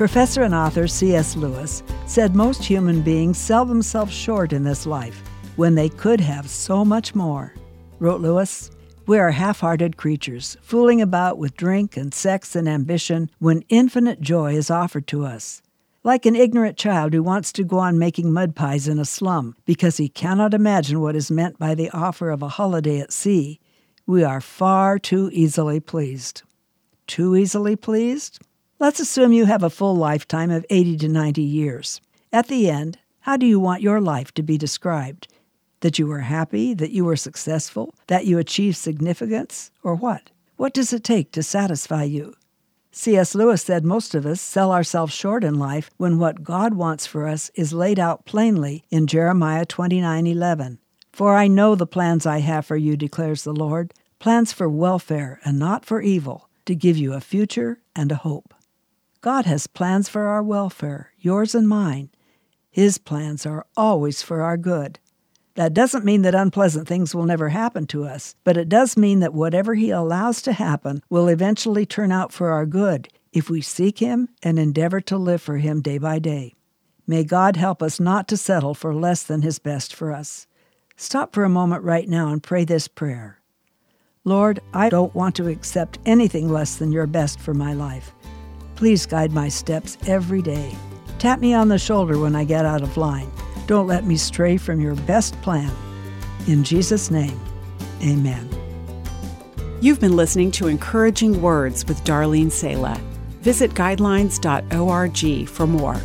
Professor and author C.S. Lewis said most human beings sell themselves short in this life when they could have so much more. Wrote Lewis, we are half hearted creatures, fooling about with drink and sex and ambition when infinite joy is offered to us. Like an ignorant child who wants to go on making mud pies in a slum because he cannot imagine what is meant by the offer of a holiday at sea, we are far too easily pleased. Too easily pleased? Let's assume you have a full lifetime of 80 to 90 years. At the end, how do you want your life to be described? That you were happy, that you were successful, that you achieved significance, or what? What does it take to satisfy you? C.S. Lewis said most of us sell ourselves short in life when what God wants for us is laid out plainly in Jeremiah 29:11. For I know the plans I have for you, declares the Lord, plans for welfare and not for evil, to give you a future and a hope. God has plans for our welfare, yours and mine. His plans are always for our good. That doesn't mean that unpleasant things will never happen to us, but it does mean that whatever He allows to happen will eventually turn out for our good if we seek Him and endeavor to live for Him day by day. May God help us not to settle for less than His best for us. Stop for a moment right now and pray this prayer Lord, I don't want to accept anything less than your best for my life. Please guide my steps every day. Tap me on the shoulder when I get out of line. Don't let me stray from your best plan. In Jesus' name, amen. You've been listening to Encouraging Words with Darlene Sala. Visit guidelines.org for more.